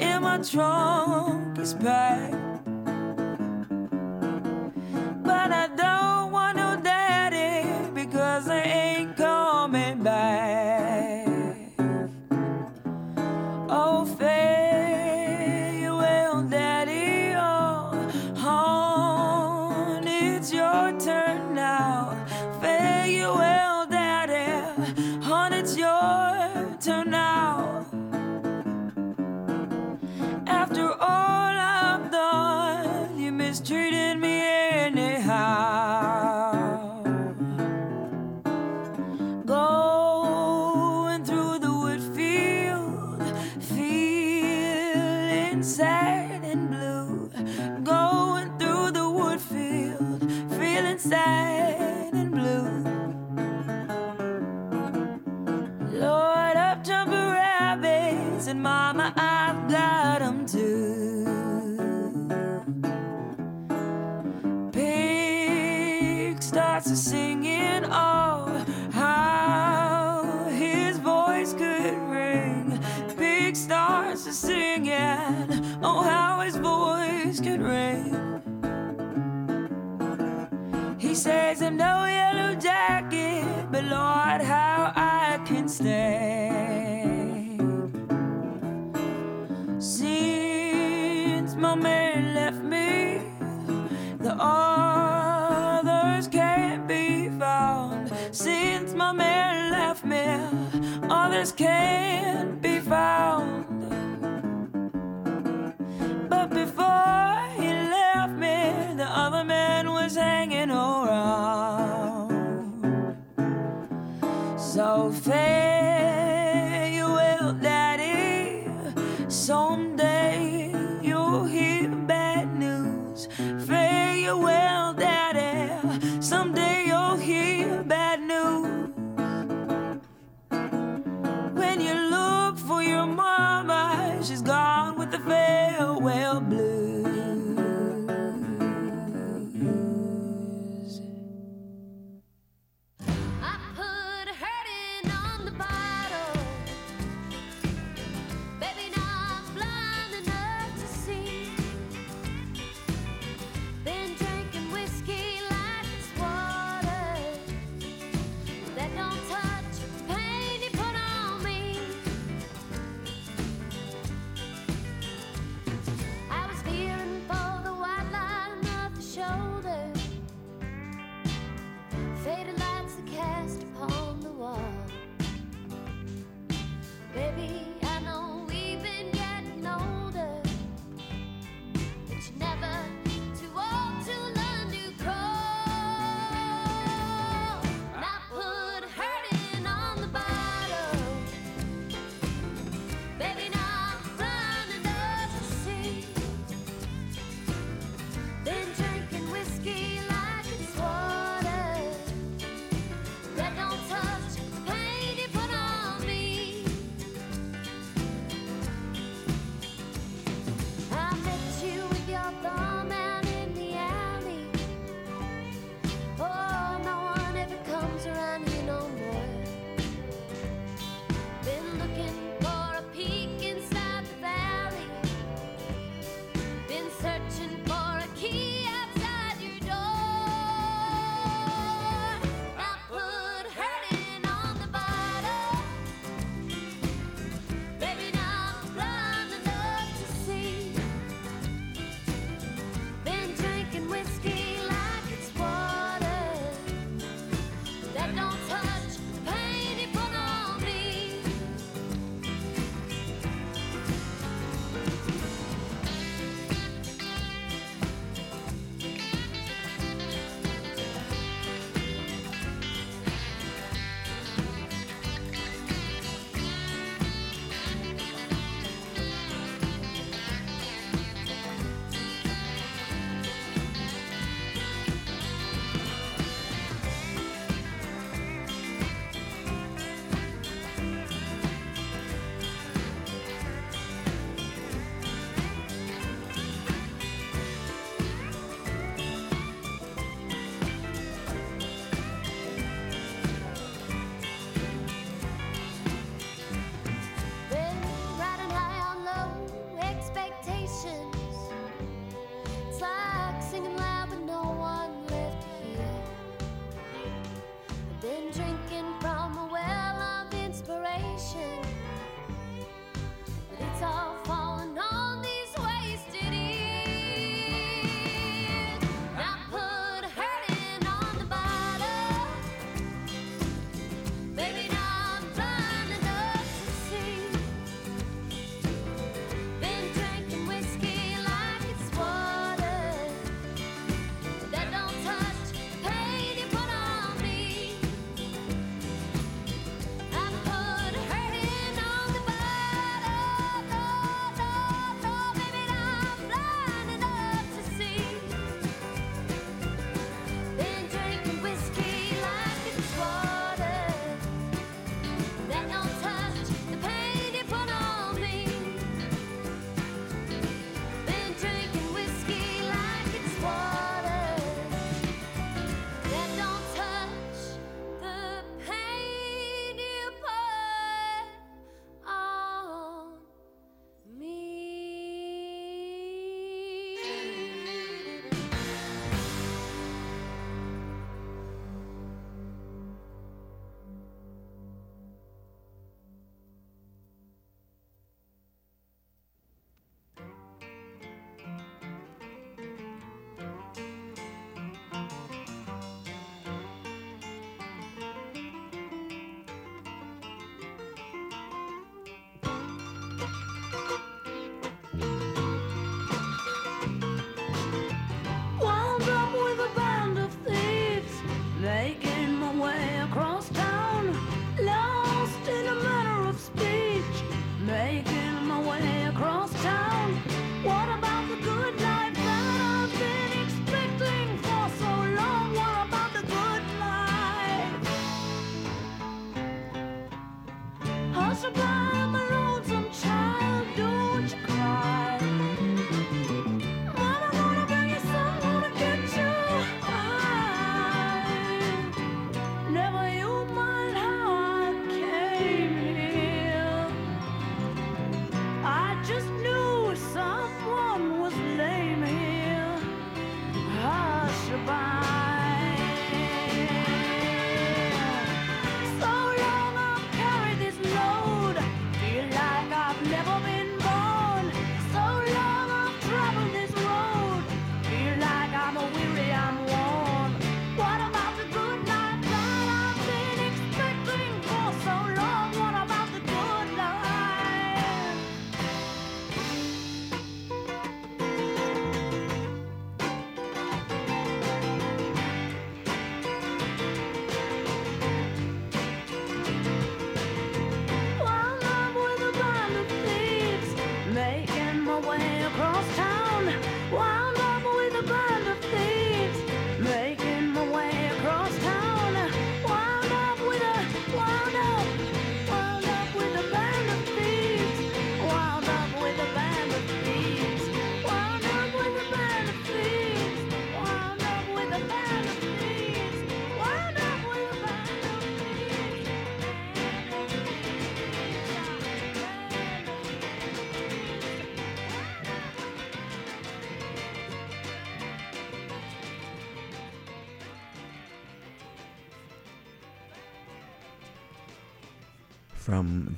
And my trunk packed.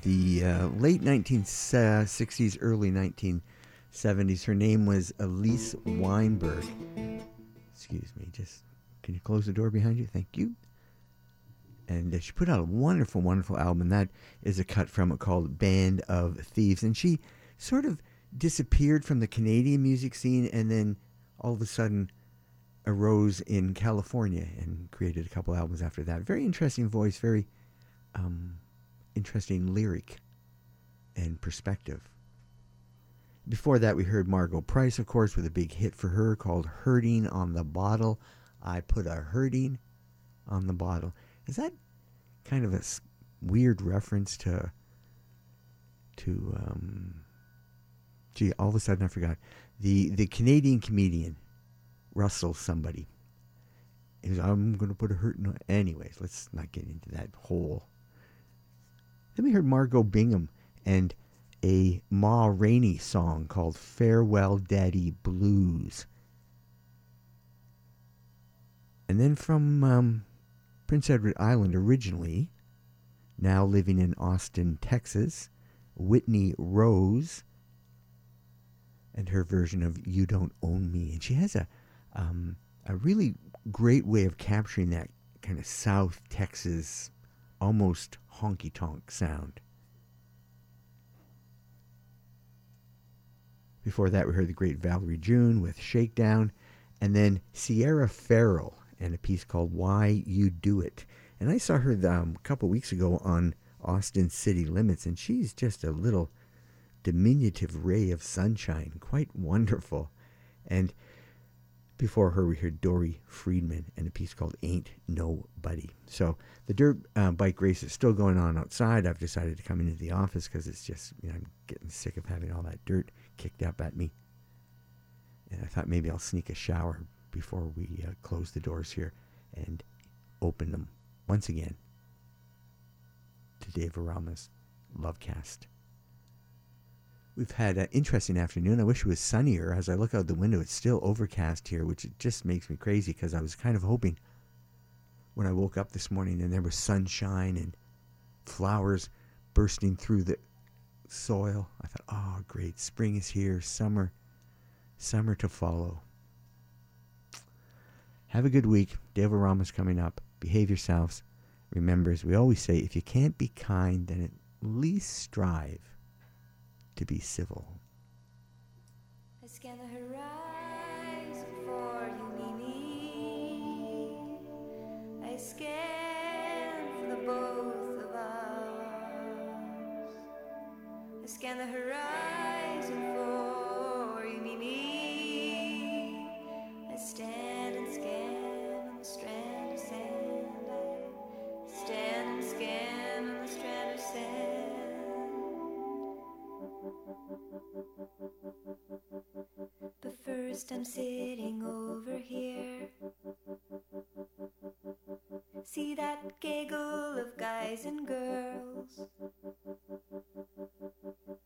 The uh, late 1960s, early 1970s. Her name was Elyse Weinberg. Excuse me, just can you close the door behind you? Thank you. And uh, she put out a wonderful, wonderful album. And that is a cut from it called Band of Thieves. And she sort of disappeared from the Canadian music scene and then all of a sudden arose in California and created a couple albums after that. Very interesting voice, very um, interesting lyric and perspective. Before that, we heard Margo Price, of course, with a big hit for her called Hurting on the Bottle. I put a hurting on the bottle. Is that kind of a weird reference to, to, um, gee, all of a sudden I forgot. The, the Canadian comedian, Russell somebody. Was, I'm going to put a hurting on. Anyways, let's not get into that whole then we heard Margot Bingham and a Ma Rainey song called Farewell Daddy Blues. And then from um, Prince Edward Island originally, now living in Austin, Texas, Whitney Rose and her version of You Don't Own Me. And she has a, um, a really great way of capturing that kind of South Texas, almost honky tonk sound. Before that, we heard the great Valerie June with Shakedown, and then Sierra Farrell and a piece called Why You Do It. And I saw her um, a couple weeks ago on Austin City Limits, and she's just a little diminutive ray of sunshine, quite wonderful. And before her, we heard Dori Freeman and a piece called Ain't Nobody. So the dirt uh, bike race is still going on outside. I've decided to come into the office because it's just, you know, I'm getting sick of having all that dirt kicked up at me. And I thought maybe I'll sneak a shower before we uh, close the doors here and open them once again to Dave Arama's Lovecast. We've had an interesting afternoon. I wish it was sunnier. As I look out the window, it's still overcast here, which just makes me crazy because I was kind of hoping when I woke up this morning and there was sunshine and flowers bursting through the soil. I thought, oh, great. Spring is here. Summer, summer to follow. Have a good week. Dave Rama's coming up. Behave yourselves. Remember, as we always say, if you can't be kind, then at least strive to be civil. I scan the horizon for you, Mimi. I scan for the both of us. I scan the horizon But first, I'm sitting over here. See that gaggle of guys and girls.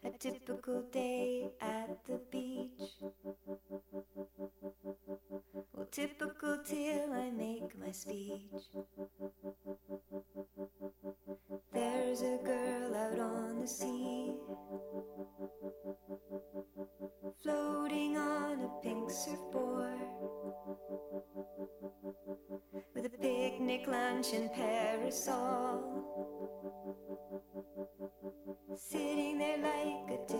A typical day at the beach. Well, typical till I make my speech. There's a girl out on the sea. Floating on a pink surfboard with a picnic lunch and parasol. Sitting there like a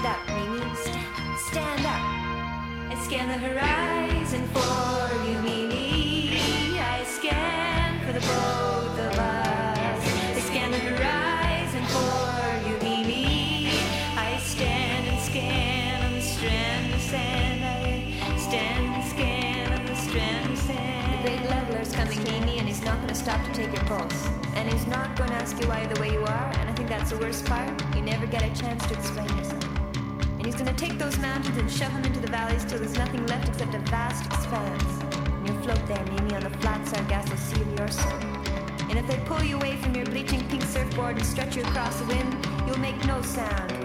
Stand up, Mimi. Stand, stand up. I scan the horizon for you, Mimi. I scan for the both of us. I scan the horizon for you, Mimi. I stand and scan on the strand of sand. I stand and scan on the strand of sand. The great leveler's coming, Mimi, and he's not going to stop to take your pulse. And he's not going to ask you why the way you are, and I think that's the worst part. You never get a chance to explain yourself. He's gonna take those mountains and shove them into the valleys till there's nothing left except a vast expanse. And you'll float there, Mimi, on the flat Sargasso Sea of your soul. And if they pull you away from your bleaching pink surfboard and stretch you across the wind, you'll make no sound.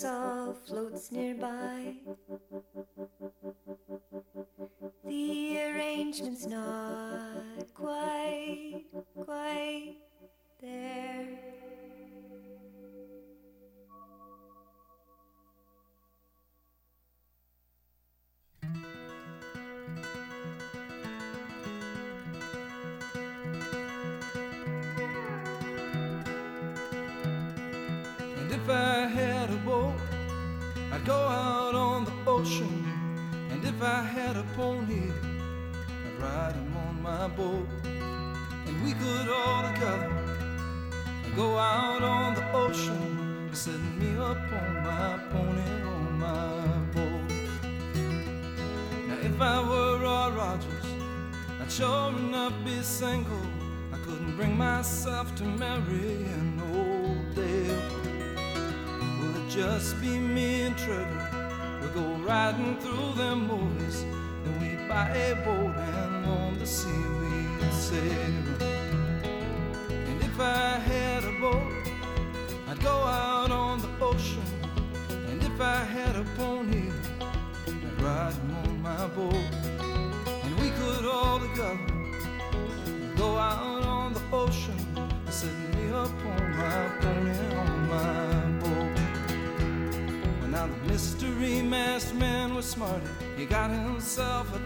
Parasol floats nearby. The arrangement's not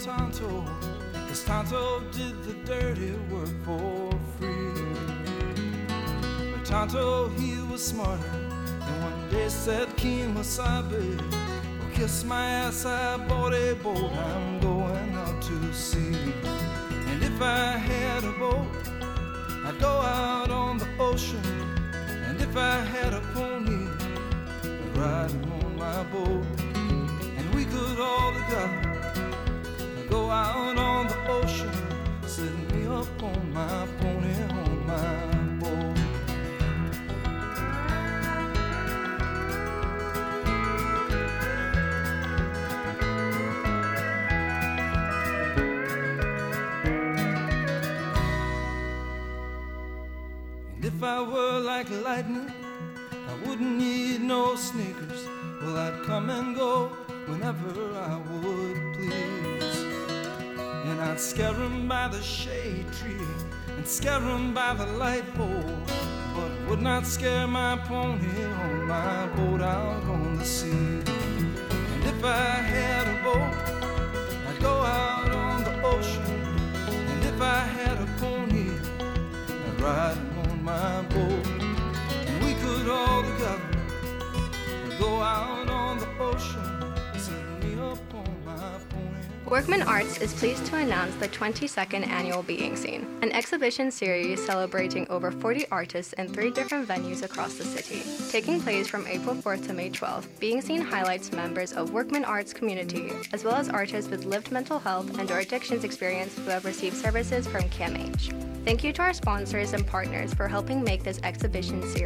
Tonto. Cause Tonto did the dirty work for free. But Tonto, he was smarter. And one day said, Kemo Sabe, well, kiss my ass, I bought a boat. I'm going out to sea. And if I had a boat, I'd go out on the ocean. And if I had a out on the ocean, setting me up on my scare 'em by the shade tree and scare 'em by the light pole. But would not scare my pony on my boat out on the sea. And if I had a boat, I'd go out on the ocean. And if I had a pony, I'd ride him on my boat. And we could all together go out on the ocean, Workman Arts is pleased to announce the 22nd annual Being Scene, an exhibition series celebrating over 40 artists in three different venues across the city. Taking place from April 4th to May 12th, Being Scene highlights members of Workman Arts community, as well as artists with lived mental health and or addictions experience who have received services from CAMH. Thank you to our sponsors and partners for helping make this exhibition series